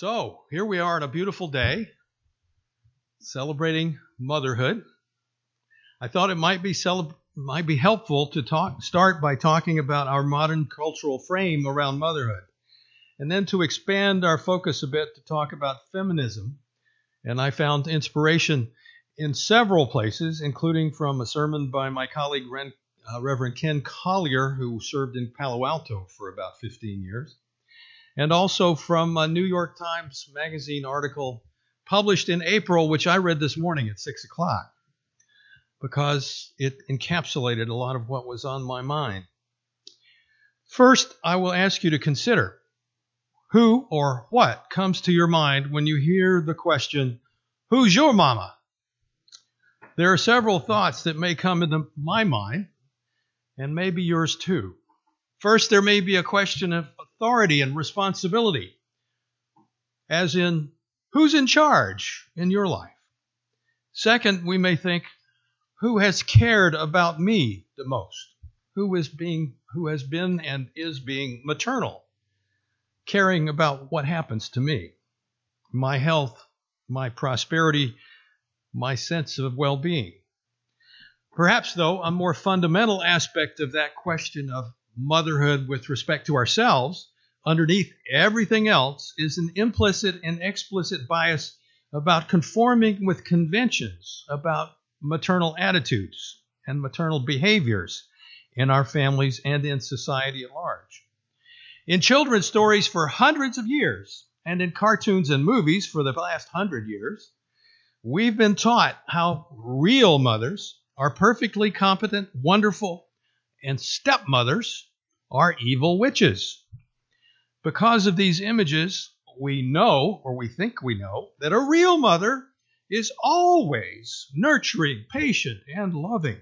So, here we are on a beautiful day celebrating motherhood. I thought it might be celeb- might be helpful to talk start by talking about our modern cultural frame around motherhood. And then to expand our focus a bit to talk about feminism. And I found inspiration in several places, including from a sermon by my colleague Ren, uh, Reverend Ken Collier, who served in Palo Alto for about 15 years and also from a New York Times Magazine article published in April, which I read this morning at 6 o'clock, because it encapsulated a lot of what was on my mind. First, I will ask you to consider who or what comes to your mind when you hear the question, Who's your mama? There are several thoughts that may come into my mind, and maybe yours too. First, there may be a question of authority and responsibility, as in, who's in charge in your life? Second, we may think, who has cared about me the most? Who is being who has been and is being maternal, caring about what happens to me, my health, my prosperity, my sense of well-being. Perhaps though a more fundamental aspect of that question of motherhood with respect to ourselves, underneath everything else is an implicit and explicit bias about conforming with conventions about maternal attitudes and maternal behaviors in our families and in society at large. In children's stories for hundreds of years, and in cartoons and movies for the last hundred years, we've been taught how real mothers are perfectly competent, wonderful, and stepmothers are evil witches. Because of these images, we know, or we think we know, that a real mother is always nurturing, patient, and loving,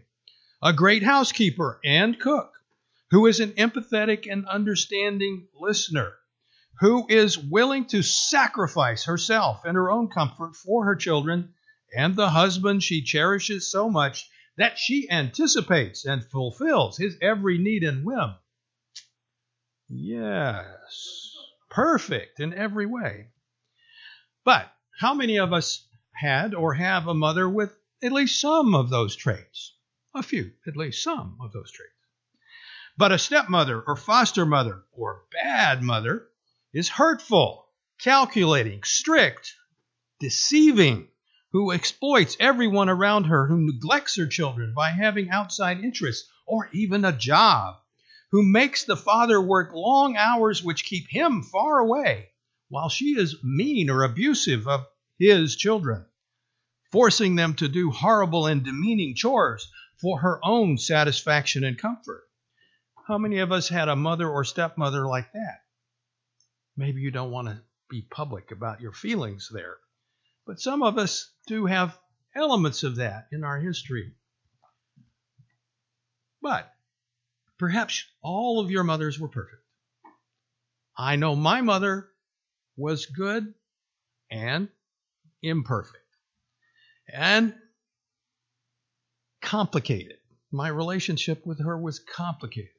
a great housekeeper and cook, who is an empathetic and understanding listener, who is willing to sacrifice herself and her own comfort for her children and the husband she cherishes so much that she anticipates and fulfills his every need and whim. Yes, perfect in every way. But how many of us had or have a mother with at least some of those traits? A few, at least some of those traits. But a stepmother or foster mother or bad mother is hurtful, calculating, strict, deceiving, who exploits everyone around her, who neglects her children by having outside interests or even a job, who makes the father work long hours which keep him far away, while she is mean or abusive of his children, forcing them to do horrible and demeaning chores for her own satisfaction and comfort. How many of us had a mother or stepmother like that? Maybe you don't want to be public about your feelings there. But some of us do have elements of that in our history. But perhaps all of your mothers were perfect. I know my mother was good and imperfect and complicated. My relationship with her was complicated.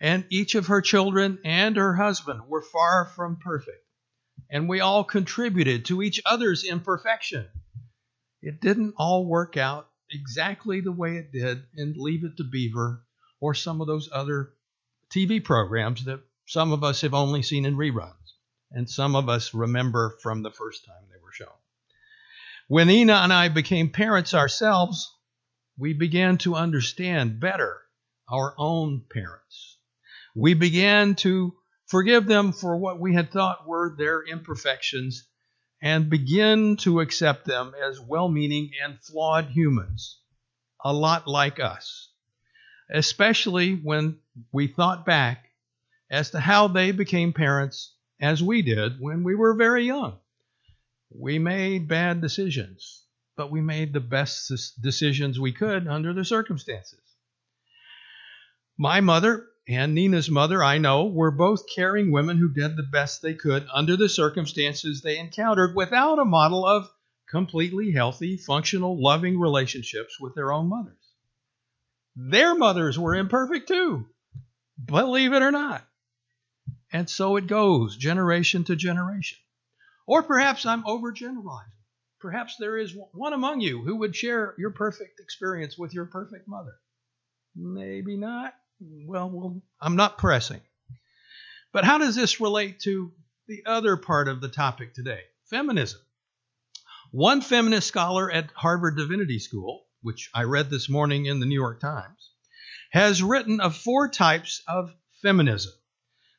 And each of her children and her husband were far from perfect and we all contributed to each other's imperfection. It didn't all work out exactly the way it did in Leave It to Beaver or some of those other TV programs that some of us have only seen in reruns and some of us remember from the first time they were shown. When Ina and I became parents ourselves, we began to understand better our own parents. We began to forgive them for what we had thought were their imperfections, and begin to accept them as well meaning and flawed humans, a lot like us, especially when we thought back as to how they became parents as we did when we were very young. We made bad decisions, but we made the best decisions we could under the circumstances. My mother and Nina's mother, I know, were both caring women who did the best they could under the circumstances they encountered without a model of completely healthy, functional, loving relationships with their own mothers. Their mothers were imperfect too, believe it or not. And so it goes, generation to generation. Or perhaps I'm overgeneralizing. Perhaps there is one among you who would share your perfect experience with your perfect mother. Maybe not. Well, well, I'm not pressing. But how does this relate to the other part of the topic today? Feminism. One feminist scholar at Harvard Divinity School, which I read this morning in the New York Times, has written of four types of feminism.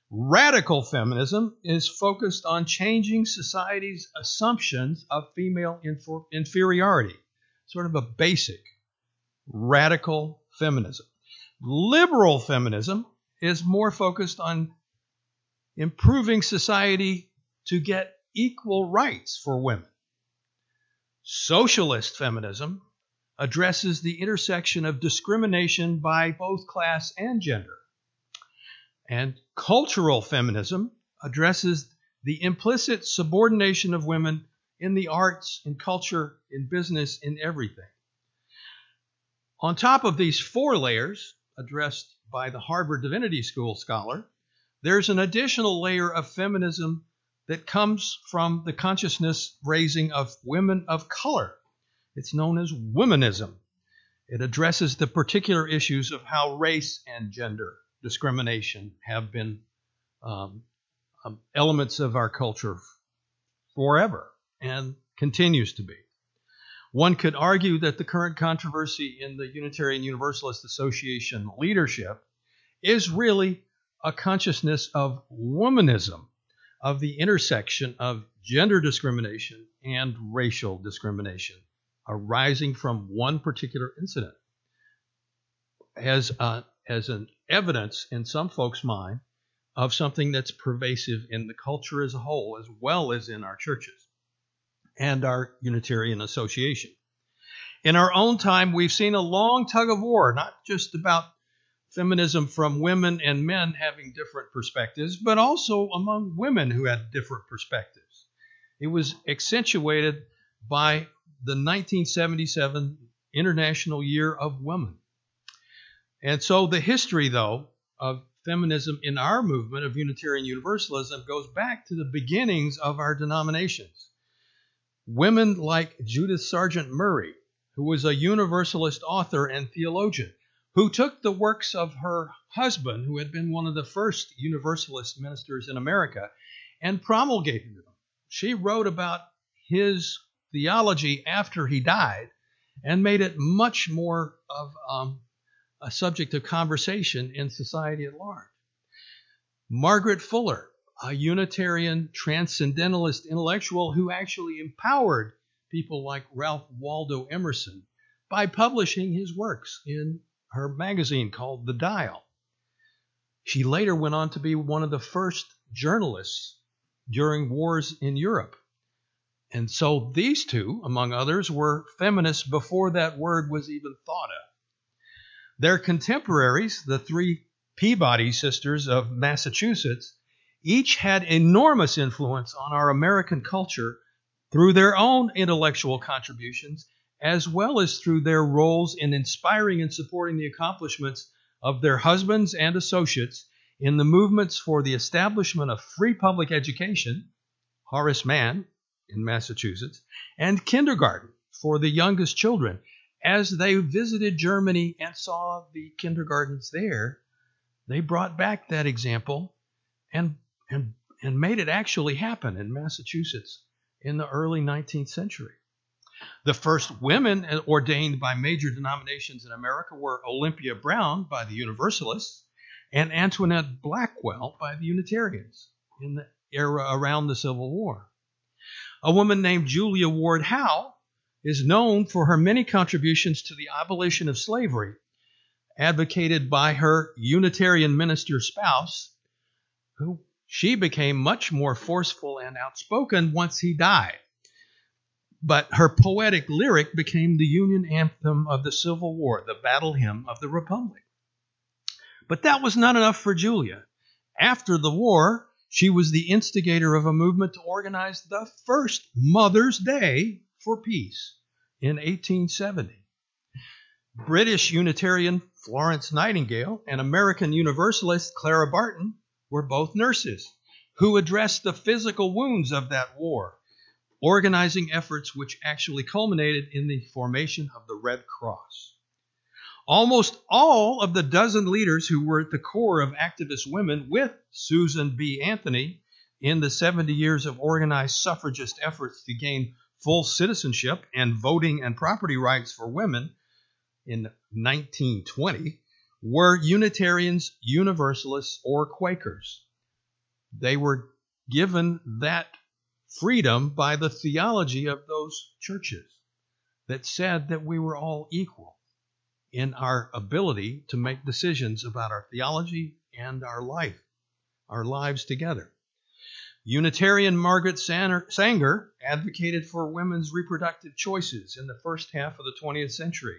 Radical feminism is focused on changing society's assumptions of female inferiority, sort of a basic radical feminism. Liberal feminism is more focused on improving society to get equal rights for women. Socialist feminism addresses the intersection of discrimination by both class and gender. And cultural feminism addresses the implicit subordination of women in the arts, in culture, in business, in everything. On top of these four layers, addressed by the Harvard Divinity School scholar, there's an additional layer of feminism that comes from the consciousness raising of women of color. It's known as womanism. It addresses the particular issues of how race and gender discrimination have been um, um, elements of our culture forever and continues to be. One could argue that the current controversy in the Unitarian Universalist Association leadership is really a consciousness of womanism, of the intersection of gender discrimination and racial discrimination arising from one particular incident. As, a, as an evidence in some folks' mind of something that's pervasive in the culture as a whole, as well as in our churches and our Unitarian Association. In our own time, we've seen a long tug of war, not just about feminism from women and men having different perspectives, but also among women who had different perspectives. It was accentuated by the 1977 International Year of Women. And so the history, though, of feminism in our movement of Unitarian Universalism goes back to the beginnings of our denominations. Women like Judith Sargent Murray, who was a Universalist author and theologian, who took the works of her husband, who had been one of the first Universalist ministers in America, and promulgated them. She wrote about his theology after he died and made it much more of um, a subject of conversation in society at large. Margaret Fuller, a Unitarian transcendentalist intellectual who actually empowered people like Ralph Waldo Emerson by publishing his works in her magazine called The Dial. She later went on to be one of the first journalists during wars in Europe. And so these two, among others, were feminists before that word was even thought of. Their contemporaries, the three Peabody sisters of Massachusetts, each had enormous influence on our American culture through their own intellectual contributions, as well as through their roles in inspiring and supporting the accomplishments of their husbands and associates in the movements for the establishment of free public education, Horace Mann in Massachusetts, and kindergarten for the youngest children as they visited Germany and saw the kindergartens there, they brought back that example and, and, and made it actually happen in Massachusetts in the early 19th century. The first women ordained by major denominations in America were Olympia Brown by the Universalists and Antoinette Blackwell by the Unitarians in the era around the Civil War. A woman named Julia Ward Howe is known for her many contributions to the abolition of slavery, advocated by her Unitarian minister spouse, who she became much more forceful and outspoken once he died. But her poetic lyric became the Union anthem of the Civil War, the battle hymn of the Republic. But that was not enough for Julia. After the war, she was the instigator of a movement to organize the first Mother's Day for Peace in 1870. British Unitarian Florence Nightingale and American Universalist Clara Barton were both nurses who addressed the physical wounds of that war organizing efforts which actually culminated in the formation of the Red Cross. Almost all of the dozen leaders who were at the core of activist women with Susan B. Anthony in the 70 years of organized suffragist efforts to gain full citizenship and voting and property rights for women in 1920 were Unitarians, Universalists, or Quakers. They were given that freedom by the theology of those churches that said that we were all equal in our ability to make decisions about our theology and our life, our lives together. Unitarian Margaret Sanger advocated for women's reproductive choices in the first half of the 20th century.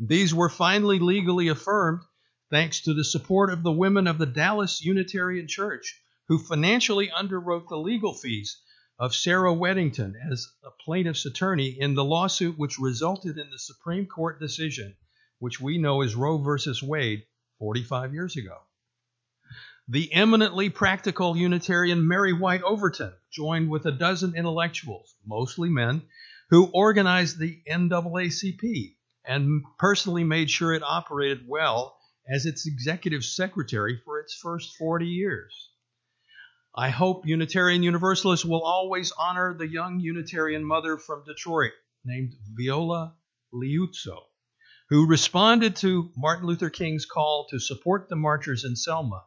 These were finally legally affirmed thanks to the support of the women of the Dallas Unitarian Church, who financially underwrote the legal fees of Sarah Weddington as a plaintiff's attorney in the lawsuit which resulted in the Supreme Court decision which we know as Roe versus Wade 45 years ago. The eminently practical Unitarian Mary White Ovington joined with a dozen intellectuals, mostly men, who organized the NAACP and personally made sure it operated well as its executive secretary for its first 40 years. I hope Unitarian Universalists will always honor the young Unitarian mother from Detroit named Viola Liuzzo who responded to Martin Luther King's call to support the marchers in Selma,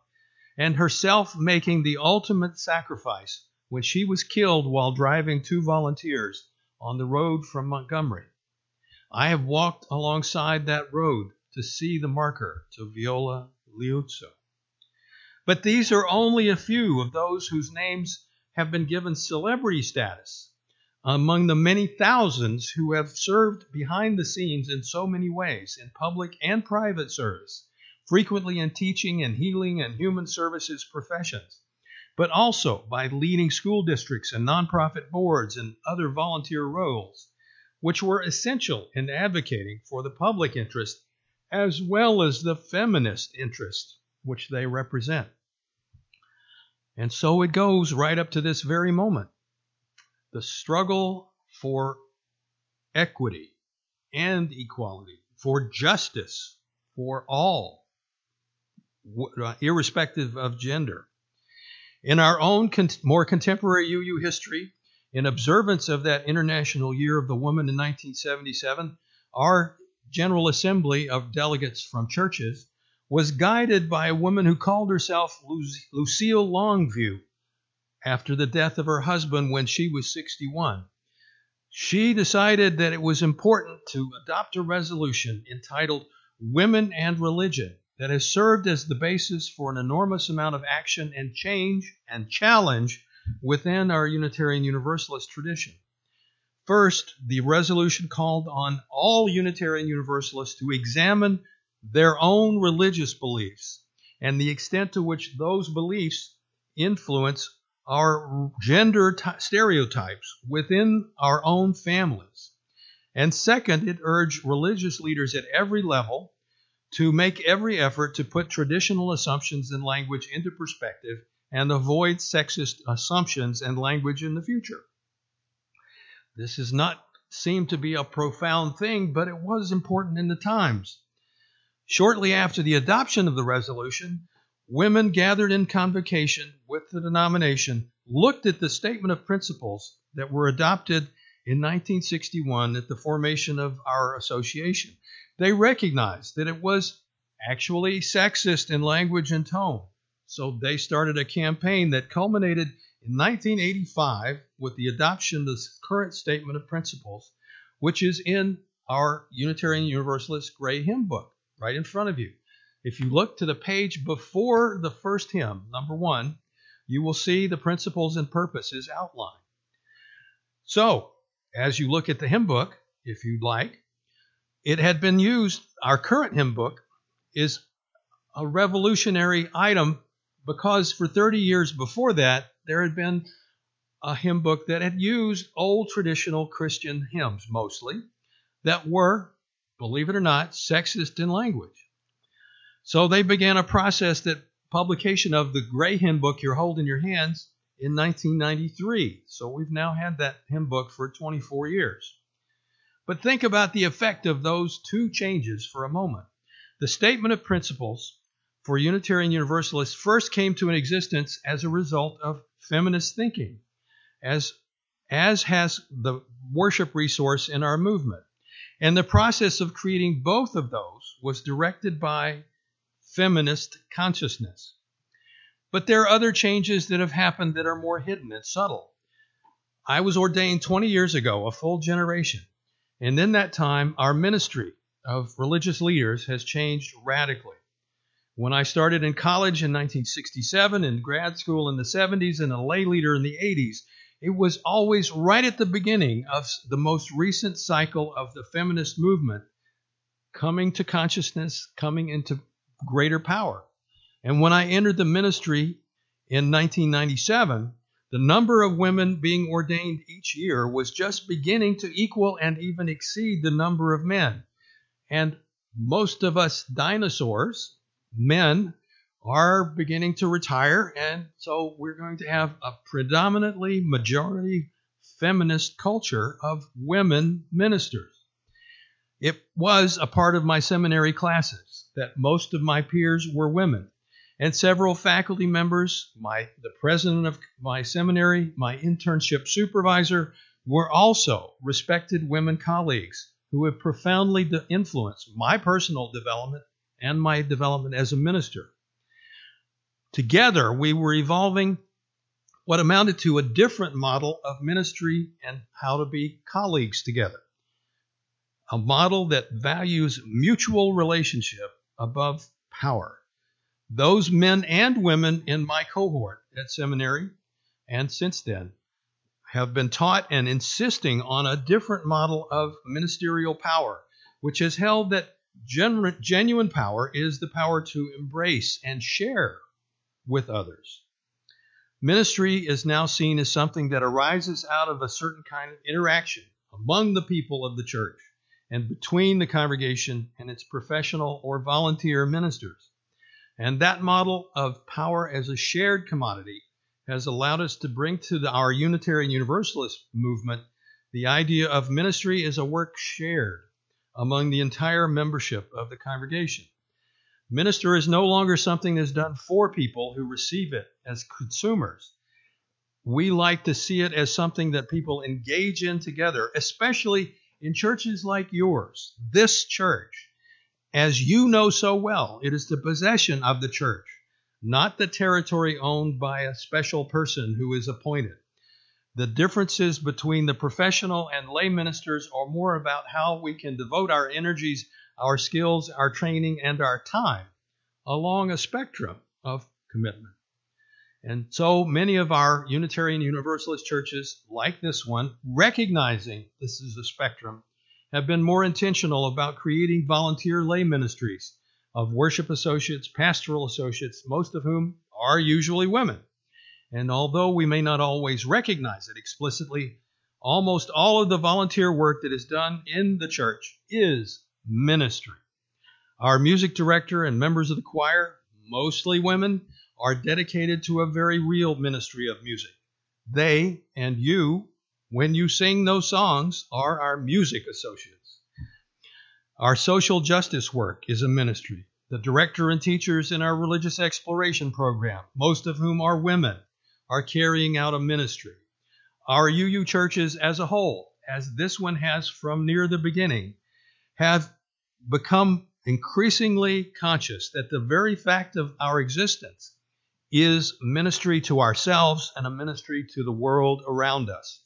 and herself making the ultimate sacrifice when she was killed while driving two volunteers on the road from Montgomery. I have walked alongside that road to see the marker to Viola Liuzzo. But these are only a few of those whose names have been given celebrity status among the many thousands who have served behind the scenes in so many ways, in public and private service, frequently in teaching and healing and human services professions, but also by leading school districts and nonprofit boards and other volunteer roles, which were essential in advocating for the public interest as well as the feminist interest which they represent. And so it goes right up to this very moment the struggle for equity and equality, for justice for all, uh, irrespective of gender. In our own more contemporary UU history, in observance of that International Year of the Woman in 1977, our General Assembly of delegates from churches was guided by a woman who called herself Lucille Longview after the death of her husband when she was 61. She decided that it was important to adopt a resolution entitled Women and Religion that has served as the basis for an enormous amount of action and change and challenge within our Unitarian Universalist tradition. First, the resolution called on all Unitarian Universalists to examine their own religious beliefs and the extent to which those beliefs influence our gender t- stereotypes within our own families. And second, it urged religious leaders at every level to make every effort to put traditional assumptions and language into perspective and avoid sexist assumptions and language in the future. This does not seem to be a profound thing, but it was important in the times. Shortly after the adoption of the resolution, women gathered in convocation with the denomination looked at the statement of principles that were adopted in 1961 at the formation of our association. They recognized that it was actually sexist in language and tone. So they started a campaign that culminated in 1985 with the adoption of the current statement of principles, which is in our Unitarian Universalist Gray Hymn book right in front of you. If you look to the page before the first hymn, number one, you will see the principles and purposes outlined. So, as you look at the hymn book, if you'd like, it had been used, our current hymn book is a revolutionary item because for 30 years before that, there had been a hymn book that had used old traditional Christian hymns mostly that were, believe it or not, sexist in language. So they began a process that publication of the gray hymn book you're holding in your hands in 1993. So we've now had that hymn book for 24 years. But think about the effect of those two changes for a moment. The statement of principles for Unitarian Universalists first came to an existence as a result of feminist thinking, as, as has the worship resource in our movement. And the process of creating both of those was directed by feminist consciousness. But there are other changes that have happened that are more hidden and subtle. I was ordained 20 years ago, a full generation. And in that time, our ministry of religious leaders has changed radically. When I started in college in 1967, in grad school in the 70s, and a lay leader in the 80s, it was always right at the beginning of the most recent cycle of the feminist movement coming to consciousness, coming into greater power. And when I entered the ministry in 1997, the number of women being ordained each year was just beginning to equal and even exceed the number of men. And most of us dinosaurs, men are beginning to retire, and so we're going to have a predominantly majority feminist culture of women ministers. It was a part of my seminary classes that most of my peers were women, and several faculty members, my the president of my seminary, my internship supervisor, were also respected women colleagues who have profoundly influenced my personal development and my development as a minister. Together, we were evolving what amounted to a different model of ministry and how to be colleagues together. A model that values mutual relationship above power. Those men and women in my cohort at seminary and since then have been taught and insisting on a different model of ministerial power, which has held that genuine power is the power to embrace and share with others. Ministry is now seen as something that arises out of a certain kind of interaction among the people of the church and between the congregation and its professional or volunteer ministers. And that model of power as a shared commodity has allowed us to bring to the, our Unitarian Universalist movement the idea of ministry as a work shared among the entire membership of the congregation. Minister is no longer something that's done for people who receive it as consumers. We like to see it as something that people engage in together, especially in churches like yours, this church. As you know so well, it is the possession of the church, not the territory owned by a special person who is appointed. The differences between the professional and lay ministers are more about how we can devote our energies our skills, our training, and our time along a spectrum of commitment. And so many of our Unitarian Universalist churches, like this one, recognizing this is a spectrum, have been more intentional about creating volunteer lay ministries of worship associates, pastoral associates, most of whom are usually women. And although we may not always recognize it explicitly, almost all of the volunteer work that is done in the church is ministry. Our music director and members of the choir, mostly women, are dedicated to a very real ministry of music. They and you, when you sing those songs, are our music associates. Our social justice work is a ministry. The director and teachers in our religious exploration program, most of whom are women, are carrying out a ministry. Our UU churches as a whole, as this one has from near the beginning, have become increasingly conscious that the very fact of our existence is ministry to ourselves and a ministry to the world around us.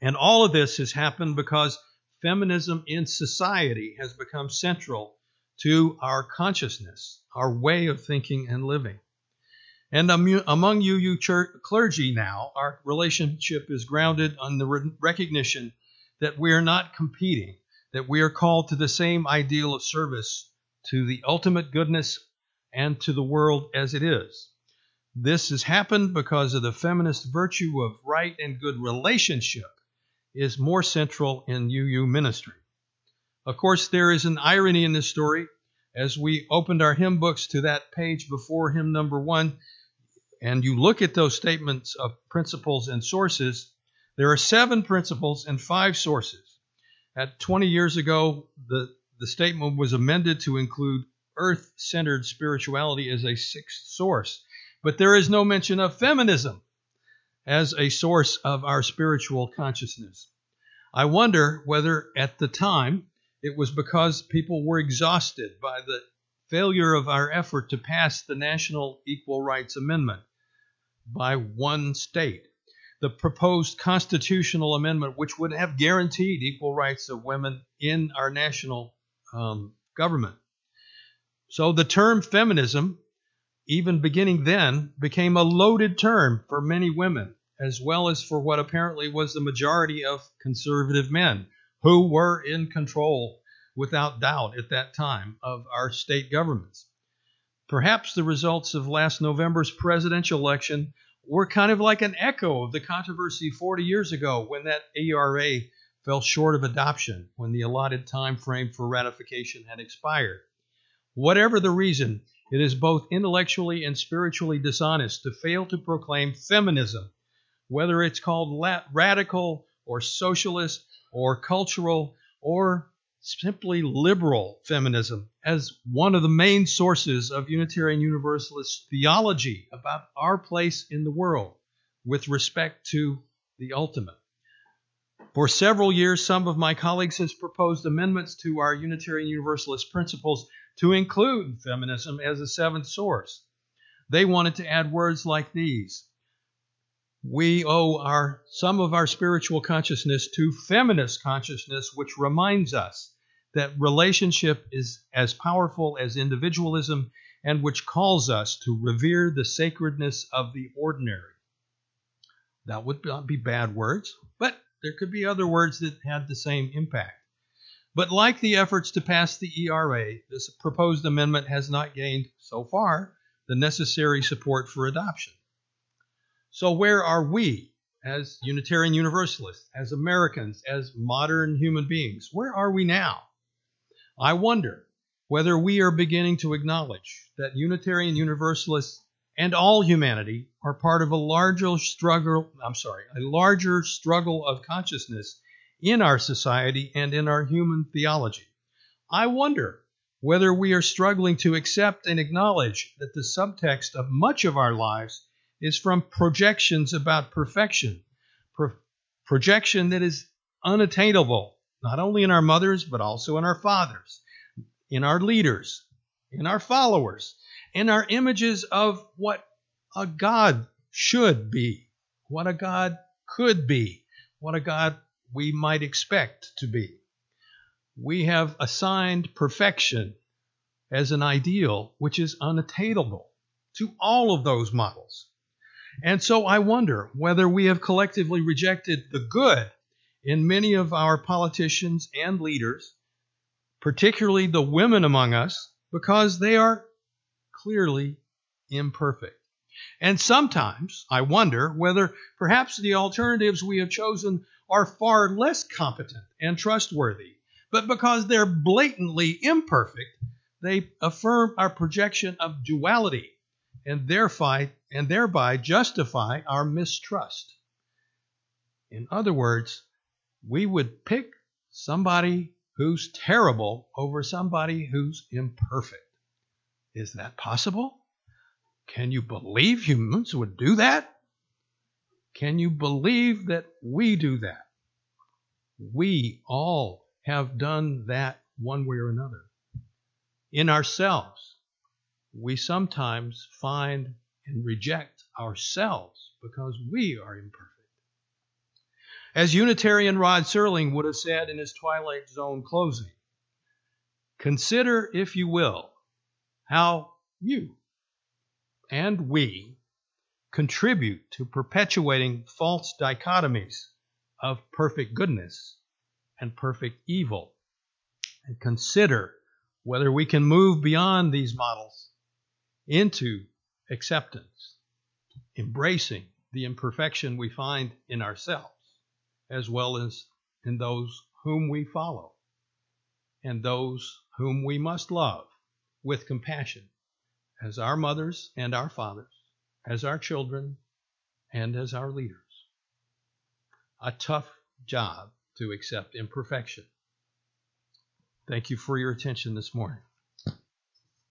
And all of this has happened because feminism in society has become central to our consciousness, our way of thinking and living. And among you, church, clergy now, our relationship is grounded on the recognition that we are not competing that we are called to the same ideal of service to the ultimate goodness and to the world as it is. This has happened because of the feminist virtue of right and good relationship is more central in UU ministry. Of course, there is an irony in this story. As we opened our hymn books to that page before hymn number one, and you look at those statements of principles and sources, there are seven principles and five sources. At 20 years ago, the, the statement was amended to include earth centered spirituality as a sixth source. But there is no mention of feminism as a source of our spiritual consciousness. I wonder whether at the time it was because people were exhausted by the failure of our effort to pass the National Equal Rights Amendment by one state. The proposed constitutional amendment, which would have guaranteed equal rights of women in our national um, government. So the term feminism, even beginning then, became a loaded term for many women, as well as for what apparently was the majority of conservative men who were in control without doubt at that time of our state governments. Perhaps the results of last November's presidential election were kind of like an echo of the controversy 40 years ago when that ERA fell short of adoption when the allotted time frame for ratification had expired. Whatever the reason, it is both intellectually and spiritually dishonest to fail to proclaim feminism, whether it's called radical or socialist or cultural or simply liberal feminism as one of the main sources of Unitarian Universalist theology about our place in the world with respect to the ultimate. For several years, some of my colleagues have proposed amendments to our Unitarian Universalist principles to include feminism as a seventh source. They wanted to add words like these we owe our some of our spiritual consciousness to feminist consciousness which reminds us that relationship is as powerful as individualism and which calls us to revere the sacredness of the ordinary. That would not be bad words, but there could be other words that had the same impact. But like the efforts to pass the ERA, this proposed amendment has not gained, so far, the necessary support for adoption. So, where are we as Unitarian Universalists, as Americans, as modern human beings? Where are we now? I wonder whether we are beginning to acknowledge that Unitarian Universalists and all humanity are part of a larger struggle, I'm sorry, a larger struggle of consciousness in our society and in our human theology. I wonder whether we are struggling to accept and acknowledge that the subtext of much of our lives is from projections about perfection, pro- projection that is unattainable not only in our mothers, but also in our fathers, in our leaders, in our followers, in our images of what a God should be, what a God could be, what a God we might expect to be. We have assigned perfection as an ideal which is unattainable to all of those models. And so I wonder whether we have collectively rejected the good in many of our politicians and leaders, particularly the women among us, because they are clearly imperfect. And sometimes I wonder whether perhaps the alternatives we have chosen are far less competent and trustworthy, but because they're blatantly imperfect, they affirm our projection of duality and thereby, and thereby justify our mistrust. In other words, we would pick somebody who's terrible over somebody who's imperfect. Is that possible? Can you believe humans would do that? Can you believe that we do that? We all have done that one way or another. In ourselves, we sometimes find and reject ourselves because we are imperfect. As Unitarian Rod Serling would have said in his Twilight Zone closing, consider, if you will, how you and we contribute to perpetuating false dichotomies of perfect goodness and perfect evil. And consider whether we can move beyond these models into acceptance, embracing the imperfection we find in ourselves as well as in those whom we follow and those whom we must love with compassion as our mothers and our fathers as our children and as our leaders. A tough job to accept imperfection. Thank you for your attention this morning.